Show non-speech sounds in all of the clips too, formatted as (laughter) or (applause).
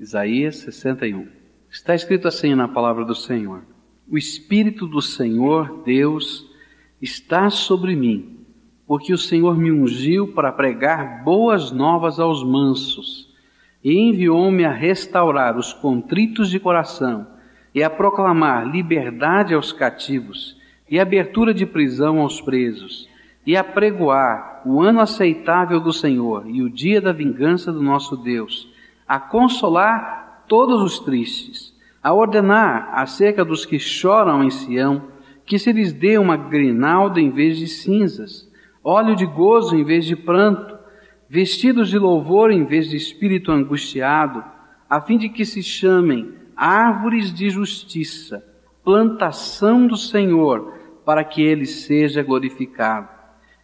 Isaías 61. Está escrito assim na palavra do Senhor: O Espírito do Senhor, Deus, está sobre mim, porque o Senhor me ungiu para pregar boas novas aos mansos, e enviou-me a restaurar os contritos de coração, e a proclamar liberdade aos cativos, e abertura de prisão aos presos, e a pregoar o ano aceitável do Senhor e o dia da vingança do nosso Deus a consolar todos os tristes, a ordenar acerca dos que choram em Sião, que se lhes dê uma grinalda em vez de cinzas, óleo de gozo em vez de pranto, vestidos de louvor em vez de espírito angustiado, a fim de que se chamem árvores de justiça, plantação do Senhor, para que ele seja glorificado.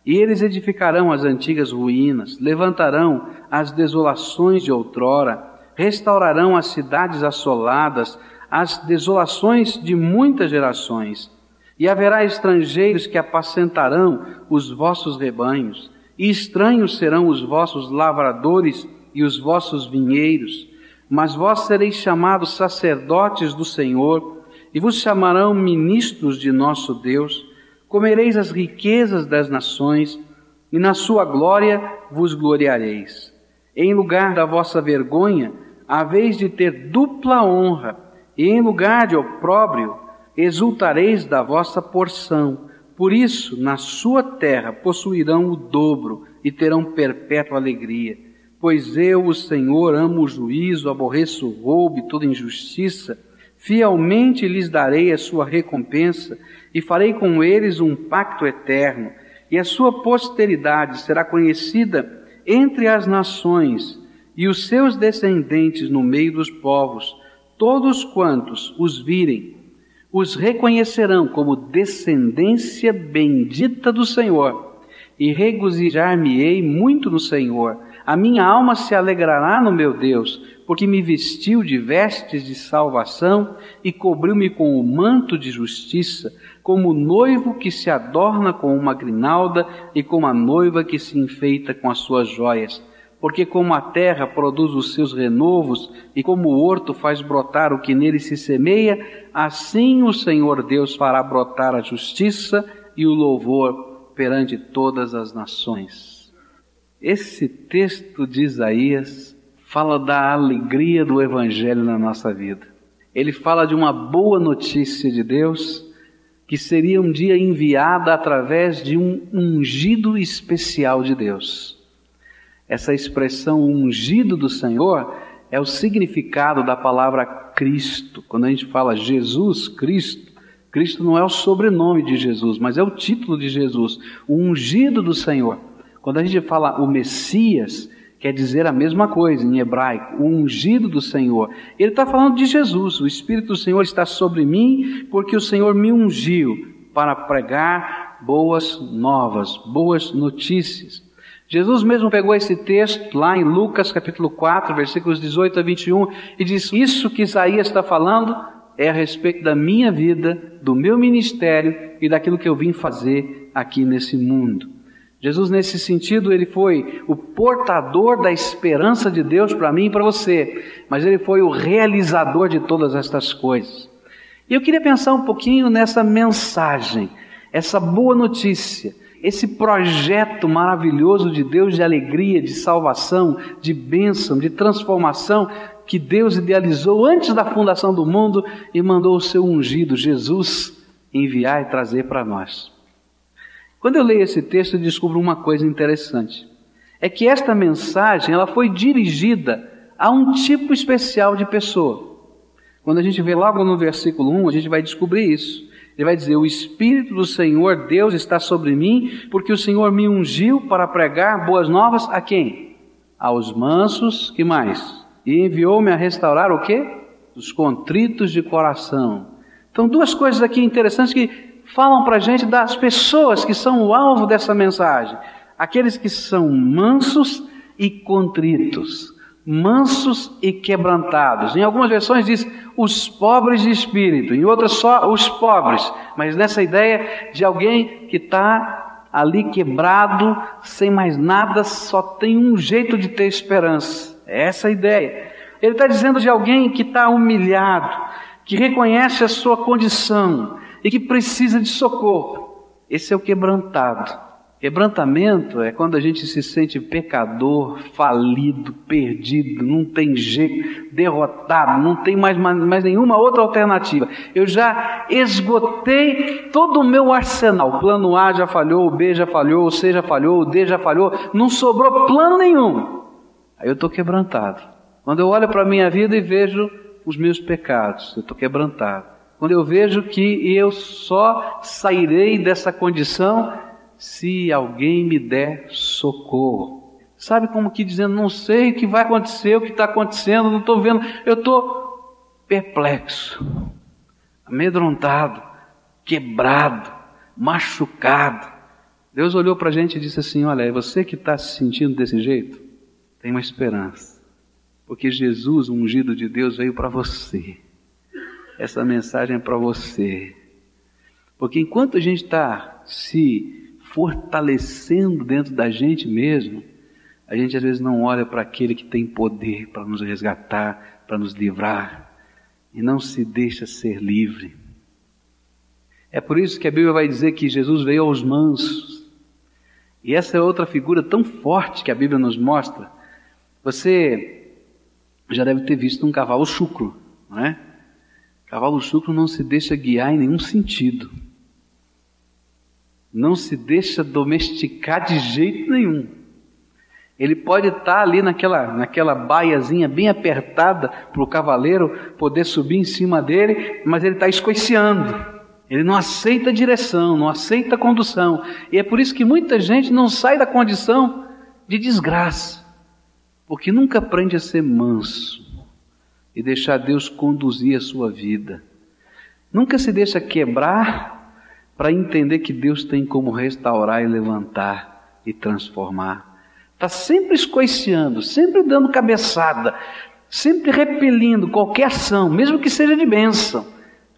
E eles edificarão as antigas ruínas, levantarão as desolações de outrora, restaurarão as cidades assoladas, as desolações de muitas gerações. E haverá estrangeiros que apacentarão os vossos rebanhos, e estranhos serão os vossos lavradores e os vossos vinheiros. Mas vós sereis chamados sacerdotes do Senhor, e vos chamarão ministros de nosso Deus comereis as riquezas das nações, e na sua glória vos gloriareis. Em lugar da vossa vergonha, haveis de ter dupla honra, e em lugar de opróbrio, exultareis da vossa porção. Por isso, na sua terra possuirão o dobro e terão perpétua alegria. Pois eu, o Senhor, amo o juízo, aborreço o roubo e toda injustiça. Fielmente lhes darei a sua recompensa e farei com eles um pacto eterno, e a sua posteridade será conhecida entre as nações, e os seus descendentes no meio dos povos. Todos quantos os virem, os reconhecerão como descendência bendita do Senhor, e regozijar-me-ei muito no Senhor. A minha alma se alegrará no meu Deus, porque me vestiu de vestes de salvação e cobriu-me com o manto de justiça como o noivo que se adorna com uma grinalda e como a noiva que se enfeita com as suas joias. Porque como a terra produz os seus renovos e como o horto faz brotar o que nele se semeia, assim o Senhor Deus fará brotar a justiça e o louvor perante todas as nações. Esse texto de Isaías fala da alegria do Evangelho na nossa vida. Ele fala de uma boa notícia de Deus que seria um dia enviada através de um ungido especial de Deus. Essa expressão ungido do Senhor é o significado da palavra Cristo. Quando a gente fala Jesus Cristo, Cristo não é o sobrenome de Jesus, mas é o título de Jesus, o ungido do Senhor. Quando a gente fala o Messias, quer dizer a mesma coisa em hebraico, o ungido do Senhor. Ele está falando de Jesus, o Espírito do Senhor está sobre mim, porque o Senhor me ungiu para pregar boas novas, boas notícias. Jesus mesmo pegou esse texto lá em Lucas capítulo 4, versículos 18 a 21, e disse: Isso que Isaías está falando é a respeito da minha vida, do meu ministério e daquilo que eu vim fazer aqui nesse mundo. Jesus, nesse sentido, ele foi o portador da esperança de Deus para mim e para você, mas ele foi o realizador de todas estas coisas. E eu queria pensar um pouquinho nessa mensagem, essa boa notícia, esse projeto maravilhoso de Deus de alegria, de salvação, de bênção, de transformação que Deus idealizou antes da fundação do mundo e mandou o seu ungido, Jesus, enviar e trazer para nós. Quando eu leio esse texto, eu descubro uma coisa interessante. É que esta mensagem, ela foi dirigida a um tipo especial de pessoa. Quando a gente vê logo no versículo 1, a gente vai descobrir isso. Ele vai dizer: O Espírito do Senhor Deus está sobre mim, porque o Senhor me ungiu para pregar boas novas a quem? Aos mansos, que mais? E enviou-me a restaurar o quê? Os contritos de coração. Então, duas coisas aqui interessantes que falam para a gente das pessoas que são o alvo dessa mensagem. Aqueles que são mansos e contritos, mansos e quebrantados. Em algumas versões diz os pobres de espírito, em outras só os pobres, mas nessa ideia de alguém que está ali quebrado, sem mais nada, só tem um jeito de ter esperança. É essa a ideia. Ele está dizendo de alguém que está humilhado, que reconhece a sua condição e que precisa de socorro. Esse é o quebrantado. Quebrantamento é quando a gente se sente pecador, falido, perdido, não tem jeito, derrotado, não tem mais, mais nenhuma outra alternativa. Eu já esgotei todo o meu arsenal. O plano A já falhou, o B já falhou, o C já falhou, o D já falhou, não sobrou plano nenhum. Aí eu estou quebrantado. Quando eu olho para a minha vida e vejo os meus pecados, eu estou quebrantado. Quando eu vejo que eu só sairei dessa condição se alguém me der socorro. Sabe como que dizendo, não sei o que vai acontecer, o que está acontecendo, não estou vendo, eu estou perplexo, amedrontado, quebrado, machucado. Deus olhou para a gente e disse assim: Olha, é você que está se sentindo desse jeito? Tem uma esperança, porque Jesus, o ungido de Deus, veio para você. Essa mensagem é para você. Porque enquanto a gente está se fortalecendo dentro da gente mesmo, a gente às vezes não olha para aquele que tem poder para nos resgatar, para nos livrar, e não se deixa ser livre. É por isso que a Bíblia vai dizer que Jesus veio aos mansos. E essa é outra figura tão forte que a Bíblia nos mostra. Você já deve ter visto um cavalo chucro, não é? Cavalo chucro não se deixa guiar em nenhum sentido não se deixa domesticar de jeito nenhum. Ele pode estar ali naquela, naquela baiazinha bem apertada para o cavaleiro poder subir em cima dele, mas ele está escoiciando. Ele não aceita direção, não aceita condução. E é por isso que muita gente não sai da condição de desgraça, porque nunca aprende a ser manso e deixar Deus conduzir a sua vida. Nunca se deixa quebrar para entender que Deus tem como restaurar e levantar e transformar. Está sempre escoiciando, sempre dando cabeçada, sempre repelindo qualquer ação, mesmo que seja de bênção.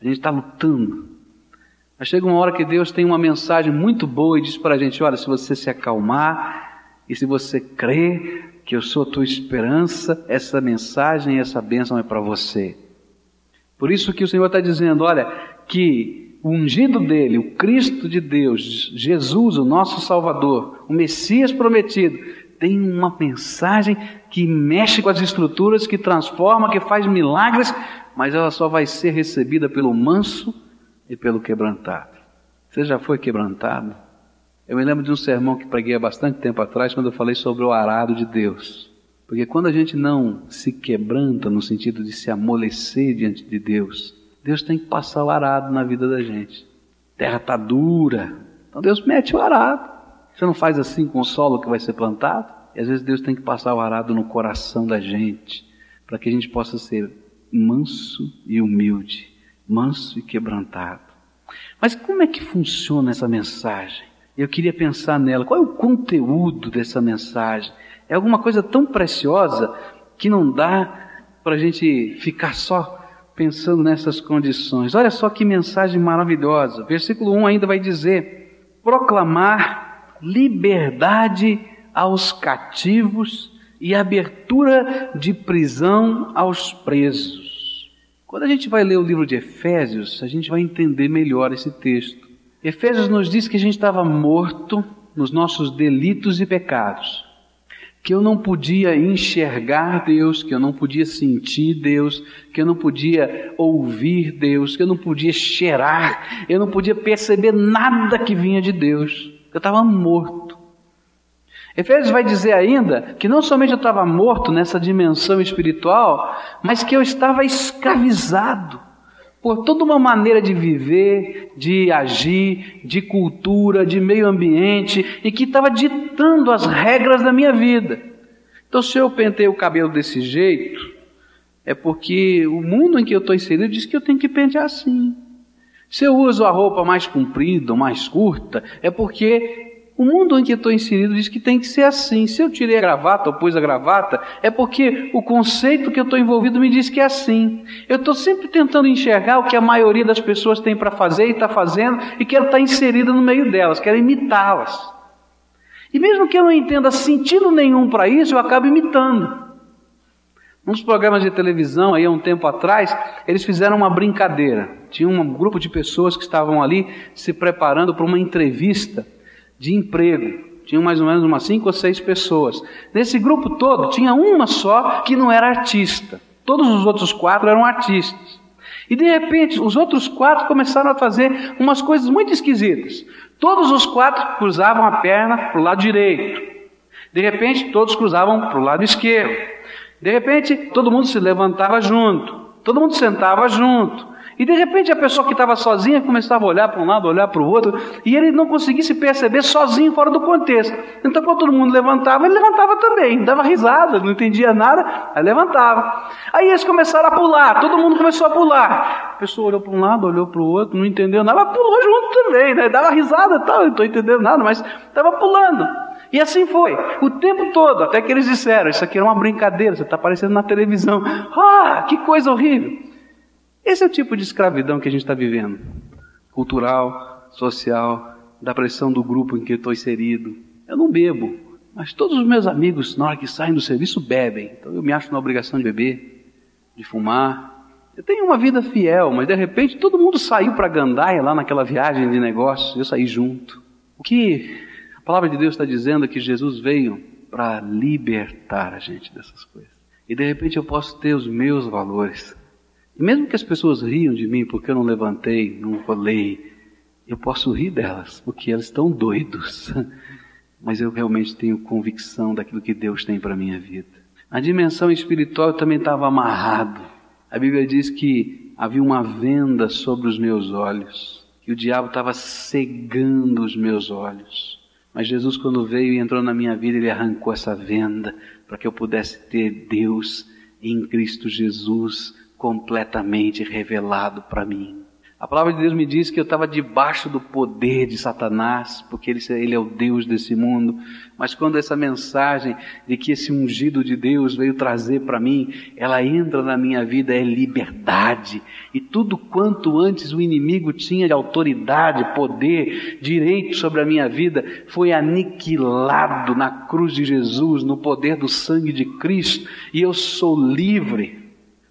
A gente está lutando. Mas chega uma hora que Deus tem uma mensagem muito boa e diz para a gente: olha, se você se acalmar e se você crer que eu sou a tua esperança, essa mensagem, essa bênção é para você. Por isso que o Senhor está dizendo: olha, que o ungido dele, o Cristo de Deus, Jesus, o nosso Salvador, o Messias prometido, tem uma mensagem que mexe com as estruturas, que transforma, que faz milagres, mas ela só vai ser recebida pelo manso e pelo quebrantado. Você já foi quebrantado? Eu me lembro de um sermão que preguei há bastante tempo atrás, quando eu falei sobre o arado de Deus. Porque quando a gente não se quebranta no sentido de se amolecer diante de Deus, Deus tem que passar o arado na vida da gente. A terra está dura, então Deus mete o arado. Você não faz assim com o solo que vai ser plantado? E às vezes Deus tem que passar o arado no coração da gente, para que a gente possa ser manso e humilde, manso e quebrantado. Mas como é que funciona essa mensagem? Eu queria pensar nela. Qual é o conteúdo dessa mensagem? É alguma coisa tão preciosa que não dá para a gente ficar só pensando nessas condições. Olha só que mensagem maravilhosa. Versículo 1 ainda vai dizer: proclamar liberdade aos cativos e abertura de prisão aos presos. Quando a gente vai ler o livro de Efésios, a gente vai entender melhor esse texto. Efésios nos diz que a gente estava morto nos nossos delitos e pecados que eu não podia enxergar Deus, que eu não podia sentir Deus, que eu não podia ouvir Deus, que eu não podia cheirar, eu não podia perceber nada que vinha de Deus. Eu estava morto. Efésios vai dizer ainda que não somente eu estava morto nessa dimensão espiritual, mas que eu estava escravizado por toda uma maneira de viver, de agir, de cultura, de meio ambiente, e que estava ditando as regras da minha vida. Então, se eu pentei o cabelo desse jeito, é porque o mundo em que eu estou inserido diz que eu tenho que pentear assim. Se eu uso a roupa mais comprida ou mais curta, é porque o mundo em que estou inserido diz que tem que ser assim. Se eu tirei a gravata ou pus a gravata, é porque o conceito que eu estou envolvido me diz que é assim. Eu estou sempre tentando enxergar o que a maioria das pessoas tem para fazer e está fazendo e quero estar tá inserida no meio delas, quero imitá-las. E mesmo que eu não entenda sentido nenhum para isso, eu acabo imitando. Uns programas de televisão, aí há um tempo atrás, eles fizeram uma brincadeira. Tinha um grupo de pessoas que estavam ali se preparando para uma entrevista de emprego. Tinham mais ou menos umas cinco ou seis pessoas. Nesse grupo todo, tinha uma só que não era artista. Todos os outros quatro eram artistas. E de repente, os outros quatro começaram a fazer umas coisas muito esquisitas. Todos os quatro cruzavam a perna para o lado direito. De repente, todos cruzavam para o lado esquerdo. De repente, todo mundo se levantava junto, todo mundo sentava junto. E de repente a pessoa que estava sozinha começava a olhar para um lado, olhar para o outro, e ele não conseguia se perceber sozinho fora do contexto. Então, quando todo mundo levantava, ele levantava também, dava risada, não entendia nada, aí levantava. Aí eles começaram a pular, todo mundo começou a pular. A pessoa olhou para um lado, olhou para o outro, não entendeu nada, mas pulou junto também, né? dava risada e tal, não estou entendendo nada, mas estava pulando. E assim foi, o tempo todo, até que eles disseram: Isso aqui era uma brincadeira, você está aparecendo na televisão. (laughs) Ah, que coisa horrível. Esse é o tipo de escravidão que a gente está vivendo cultural, social, da pressão do grupo em que eu estou inserido. Eu não bebo, mas todos os meus amigos, na hora que saem do serviço, bebem. Então eu me acho na obrigação de beber, de fumar. Eu tenho uma vida fiel, mas de repente todo mundo saiu para Gandaia lá naquela viagem de negócios, eu saí junto. O que a palavra de Deus está dizendo que Jesus veio para libertar a gente dessas coisas. E de repente eu posso ter os meus valores. E mesmo que as pessoas riam de mim porque eu não levantei, não rolei, eu posso rir delas porque elas estão doidos. (laughs) Mas eu realmente tenho convicção daquilo que Deus tem para a minha vida. Na dimensão espiritual eu também estava amarrado. A Bíblia diz que havia uma venda sobre os meus olhos, que o diabo estava cegando os meus olhos. Mas Jesus, quando veio e entrou na minha vida, ele arrancou essa venda para que eu pudesse ter Deus em Cristo Jesus completamente revelado para mim. A palavra de Deus me diz que eu estava debaixo do poder de Satanás, porque ele, ele, é o Deus desse mundo. Mas quando essa mensagem de que esse ungido de Deus veio trazer para mim, ela entra na minha vida, é liberdade. E tudo quanto antes o inimigo tinha de autoridade, poder, direito sobre a minha vida, foi aniquilado na cruz de Jesus, no poder do sangue de Cristo. E eu sou livre,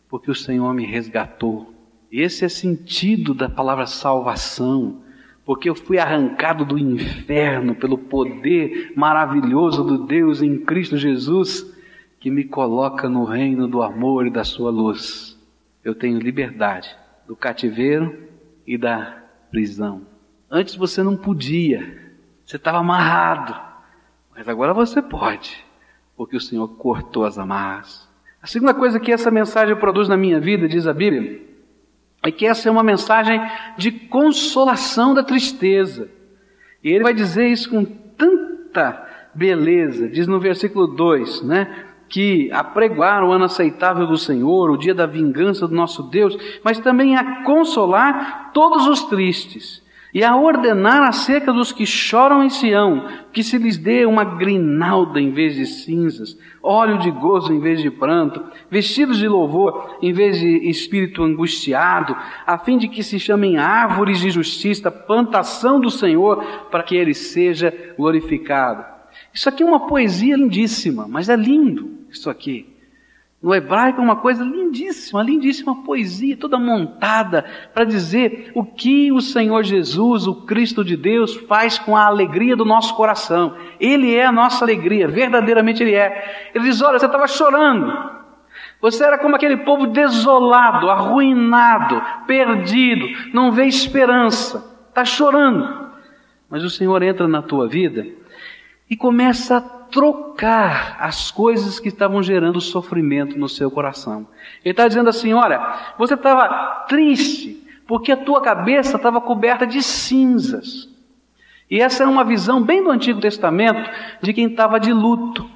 porque o Senhor me resgatou. Esse é sentido da palavra salvação, porque eu fui arrancado do inferno pelo poder maravilhoso do Deus em Cristo Jesus, que me coloca no reino do amor e da sua luz. Eu tenho liberdade do cativeiro e da prisão. Antes você não podia, você estava amarrado, mas agora você pode, porque o Senhor cortou as amarras. A segunda coisa que essa mensagem produz na minha vida, diz a Bíblia, é que essa é uma mensagem de consolação da tristeza. E ele vai dizer isso com tanta beleza, diz no versículo 2, né? Que apregoar o ano aceitável do Senhor, o dia da vingança do nosso Deus, mas também a consolar todos os tristes e a ordenar acerca dos que choram em Sião, que se lhes dê uma grinalda em vez de cinzas, óleo de gozo em vez de pranto, vestidos de louvor em vez de espírito angustiado, a fim de que se chamem árvores de justiça, plantação do Senhor, para que ele seja glorificado. Isso aqui é uma poesia lindíssima, mas é lindo isso aqui. No hebraico é uma coisa lindíssima, lindíssima poesia, toda montada para dizer o que o Senhor Jesus, o Cristo de Deus, faz com a alegria do nosso coração. Ele é a nossa alegria, verdadeiramente Ele é. Ele diz: Olha, você estava chorando, você era como aquele povo desolado, arruinado, perdido, não vê esperança, está chorando. Mas o Senhor entra na tua vida e começa a trocar as coisas que estavam gerando sofrimento no seu coração. Ele está dizendo assim: olha, você estava triste porque a tua cabeça estava coberta de cinzas. E essa era uma visão bem do Antigo Testamento de quem estava de luto.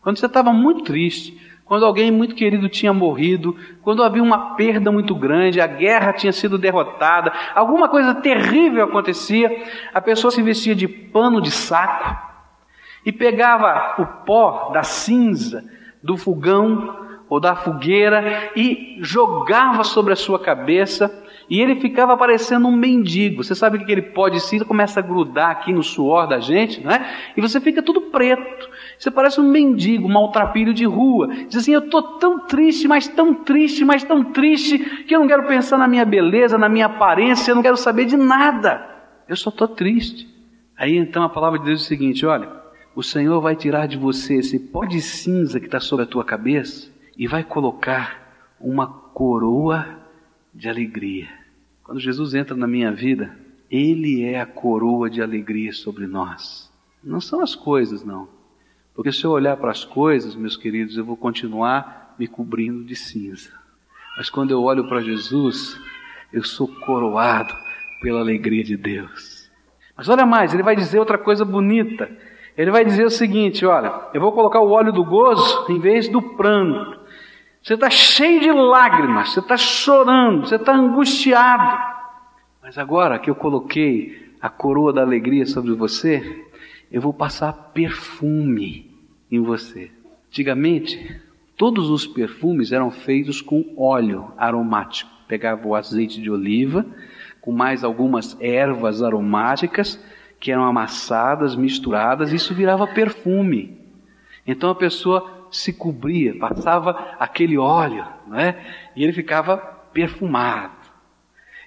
Quando você estava muito triste, quando alguém muito querido tinha morrido, quando havia uma perda muito grande, a guerra tinha sido derrotada, alguma coisa terrível acontecia, a pessoa se vestia de pano de saco, e pegava o pó da cinza do fogão ou da fogueira e jogava sobre a sua cabeça e ele ficava parecendo um mendigo. Você sabe que ele pode sim, começa a grudar aqui no suor da gente, né? E você fica tudo preto. Você parece um mendigo, um maltrapilho de rua. Diz assim: Eu estou tão triste, mas tão triste, mas tão triste, que eu não quero pensar na minha beleza, na minha aparência, eu não quero saber de nada. Eu só estou triste. Aí então a palavra de Deus é o seguinte: olha, o Senhor vai tirar de você esse pó de cinza que está sobre a tua cabeça e vai colocar uma coroa de alegria. Quando Jesus entra na minha vida, Ele é a coroa de alegria sobre nós. Não são as coisas, não. Porque se eu olhar para as coisas, meus queridos, eu vou continuar me cobrindo de cinza. Mas quando eu olho para Jesus, eu sou coroado pela alegria de Deus. Mas olha mais, ele vai dizer outra coisa bonita. Ele vai dizer o seguinte: olha, eu vou colocar o óleo do gozo em vez do pranto. Você está cheio de lágrimas, você está chorando, você está angustiado. Mas agora que eu coloquei a coroa da alegria sobre você, eu vou passar perfume em você. Antigamente, todos os perfumes eram feitos com óleo aromático. Pegava o azeite de oliva, com mais algumas ervas aromáticas que eram amassadas, misturadas, e isso virava perfume. Então a pessoa se cobria, passava aquele óleo, né? e ele ficava perfumado.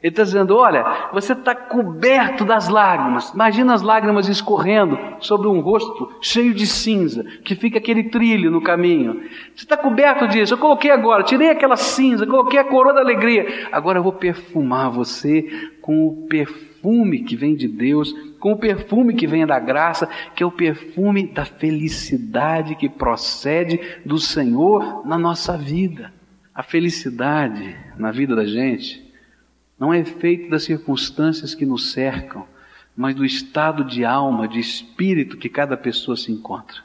Ele está dizendo: olha, você está coberto das lágrimas. Imagina as lágrimas escorrendo sobre um rosto cheio de cinza, que fica aquele trilho no caminho. Você está coberto disso. Eu coloquei agora, tirei aquela cinza, coloquei a coroa da alegria. Agora eu vou perfumar você com o perfume que vem de Deus, com o perfume que vem da graça, que é o perfume da felicidade que procede do Senhor na nossa vida. A felicidade na vida da gente não é efeito das circunstâncias que nos cercam, mas do estado de alma, de espírito que cada pessoa se encontra.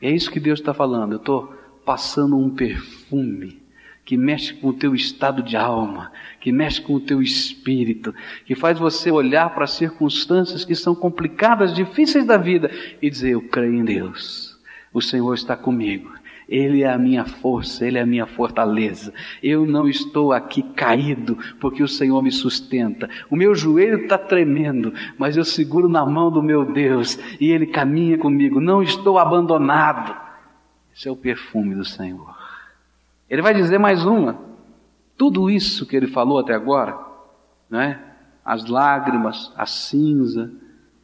E é isso que Deus está falando. Eu estou passando um perfume que mexe com o teu estado de alma, que mexe com o teu espírito, que faz você olhar para as circunstâncias que são complicadas, difíceis da vida e dizer: Eu creio em Deus, o Senhor está comigo. Ele é a minha força, Ele é a minha fortaleza. Eu não estou aqui caído porque o Senhor me sustenta. O meu joelho está tremendo, mas eu seguro na mão do meu Deus e Ele caminha comigo. Não estou abandonado. Esse é o perfume do Senhor. Ele vai dizer mais uma. Tudo isso que ele falou até agora, né? As lágrimas, a cinza,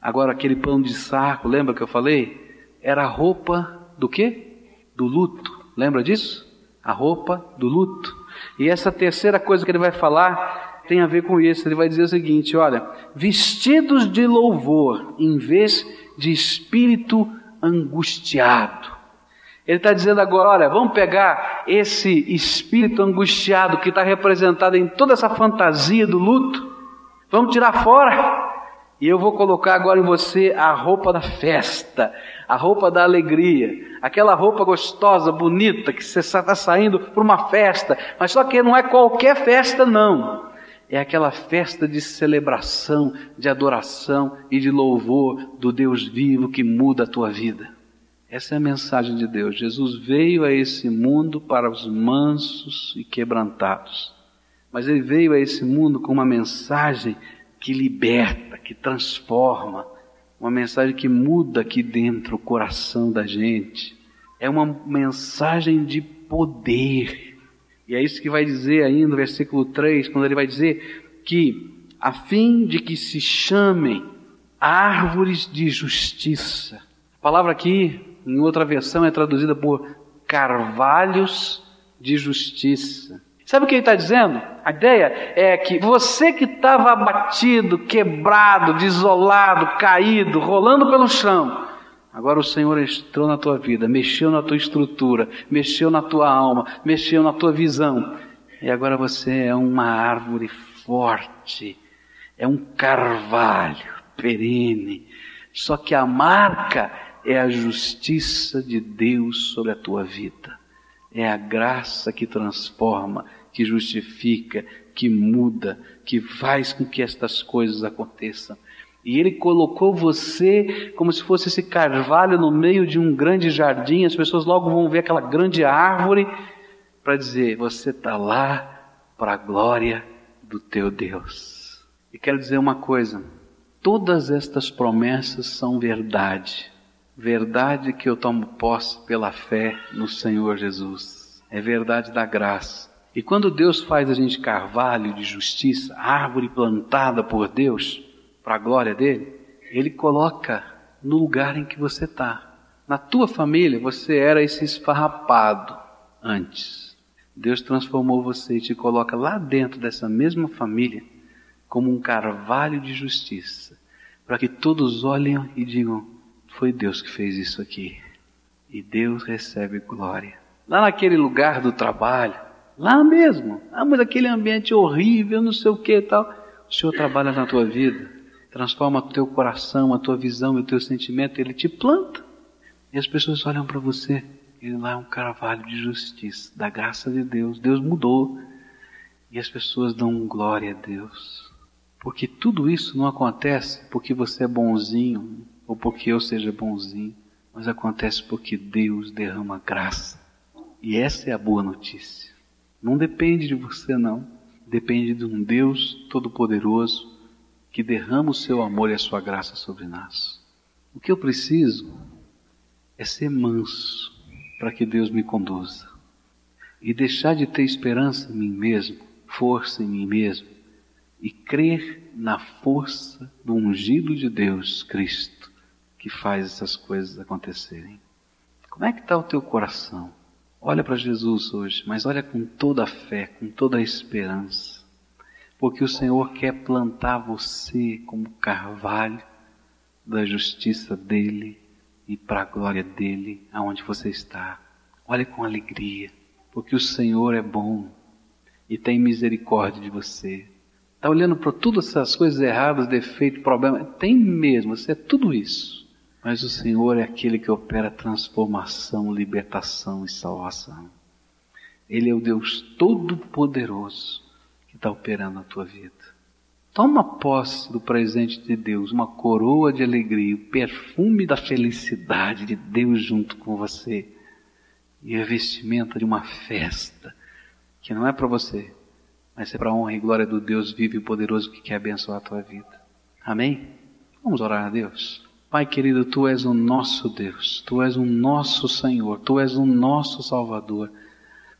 agora aquele pano de saco, lembra que eu falei? Era roupa do quê? Do luto. Lembra disso? A roupa do luto. E essa terceira coisa que ele vai falar tem a ver com isso. Ele vai dizer o seguinte: olha, vestidos de louvor em vez de espírito angustiado. Ele está dizendo agora: olha, vamos pegar esse espírito angustiado que está representado em toda essa fantasia do luto, vamos tirar fora. E eu vou colocar agora em você a roupa da festa, a roupa da alegria, aquela roupa gostosa, bonita, que você está saindo para uma festa, mas só que não é qualquer festa, não. É aquela festa de celebração, de adoração e de louvor do Deus vivo que muda a tua vida. Essa é a mensagem de Deus. Jesus veio a esse mundo para os mansos e quebrantados. Mas ele veio a esse mundo com uma mensagem que liberta, que transforma, uma mensagem que muda aqui dentro o coração da gente. É uma mensagem de poder. E é isso que vai dizer aí no versículo 3, quando ele vai dizer que, a fim de que se chamem árvores de justiça. A palavra aqui, em outra versão, é traduzida por carvalhos de justiça. Sabe o que ele está dizendo? A ideia é que você que estava abatido, quebrado, desolado, caído, rolando pelo chão, agora o Senhor entrou na tua vida, mexeu na tua estrutura, mexeu na tua alma, mexeu na tua visão, e agora você é uma árvore forte, é um carvalho perene, só que a marca é a justiça de Deus sobre a tua vida. É a graça que transforma, que justifica, que muda, que faz com que estas coisas aconteçam. E Ele colocou você como se fosse esse carvalho no meio de um grande jardim. As pessoas logo vão ver aquela grande árvore para dizer: Você está lá para a glória do teu Deus. E quero dizer uma coisa: todas estas promessas são verdade. Verdade que eu tomo posse pela fé no Senhor Jesus. É verdade da graça. E quando Deus faz a gente carvalho de justiça, árvore plantada por Deus, para a glória dele, ele coloca no lugar em que você está. Na tua família, você era esse esfarrapado antes. Deus transformou você e te coloca lá dentro dessa mesma família como um carvalho de justiça, para que todos olhem e digam: foi Deus que fez isso aqui. E Deus recebe glória. Lá naquele lugar do trabalho, Lá mesmo. Ah, mas aquele ambiente horrível, não sei o que e tal. O Senhor trabalha na tua vida, transforma o teu coração, a tua visão e o teu sentimento, Ele te planta. E as pessoas olham para você, ele lá é um carvalho de justiça, da graça de Deus. Deus mudou. E as pessoas dão glória a Deus. Porque tudo isso não acontece porque você é bonzinho ou porque eu seja bonzinho, mas acontece porque Deus derrama graça. E essa é a boa notícia. Não depende de você, não. Depende de um Deus Todo-Poderoso que derrama o seu amor e a sua graça sobre nós. O que eu preciso é ser manso para que Deus me conduza e deixar de ter esperança em mim mesmo, força em mim mesmo e crer na força do ungido de Deus, Cristo, que faz essas coisas acontecerem. Como é que está o teu coração? Olha para Jesus hoje, mas olha com toda a fé, com toda a esperança, porque o Senhor quer plantar você como carvalho da justiça dele e para a glória dele, aonde você está. Olhe com alegria, porque o Senhor é bom e tem misericórdia de você. Está olhando para todas essas coisas erradas, defeitos, problemas? Tem mesmo, você é tudo isso. Mas o Senhor é aquele que opera transformação, libertação e salvação. Ele é o Deus Todo-Poderoso que está operando a tua vida. Toma posse do presente de Deus, uma coroa de alegria, o perfume da felicidade de Deus junto com você e a vestimenta de uma festa que não é para você, mas é para a honra e glória do Deus vivo e poderoso que quer abençoar a tua vida. Amém? Vamos orar a Deus. Pai querido, Tu és o nosso Deus, Tu és o nosso Senhor, Tu és o nosso Salvador.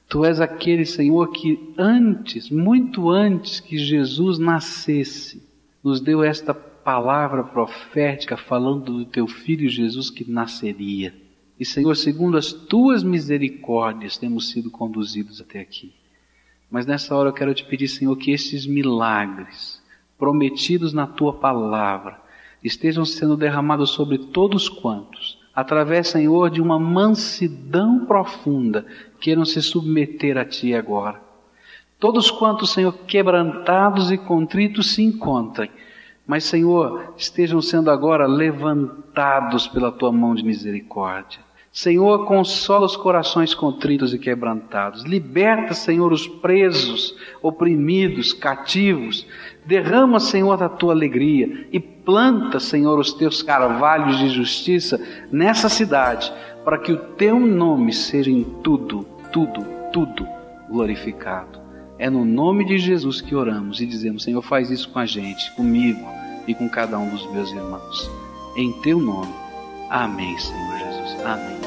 Tu és aquele Senhor que antes, muito antes que Jesus nascesse, nos deu esta palavra profética falando do Teu Filho Jesus que nasceria. E Senhor, segundo as Tuas misericórdias, temos sido conduzidos até aqui. Mas nessa hora eu quero te pedir, Senhor, que esses milagres prometidos na Tua palavra, estejam sendo derramados sobre todos quantos, através, Senhor, de uma mansidão profunda, queiram se submeter a Ti agora. Todos quantos, Senhor, quebrantados e contritos se encontrem, mas, Senhor, estejam sendo agora levantados pela Tua mão de misericórdia. Senhor, consola os corações contritos e quebrantados. Liberta, Senhor, os presos, oprimidos, cativos. Derrama, Senhor, da tua alegria e planta, Senhor, os teus carvalhos de justiça nessa cidade, para que o teu nome seja em tudo, tudo, tudo glorificado. É no nome de Jesus que oramos e dizemos: Senhor, faz isso com a gente, comigo e com cada um dos meus irmãos. Em teu nome. Amém, Senhor Jesus. Amém.